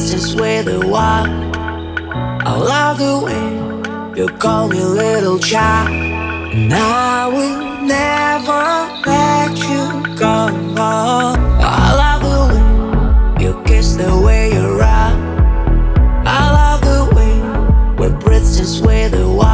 nights just where they wild. I love the way you call me little child, and I will never let you go. I love the way you kiss the way you ride. I love the way we breathe just where they wild.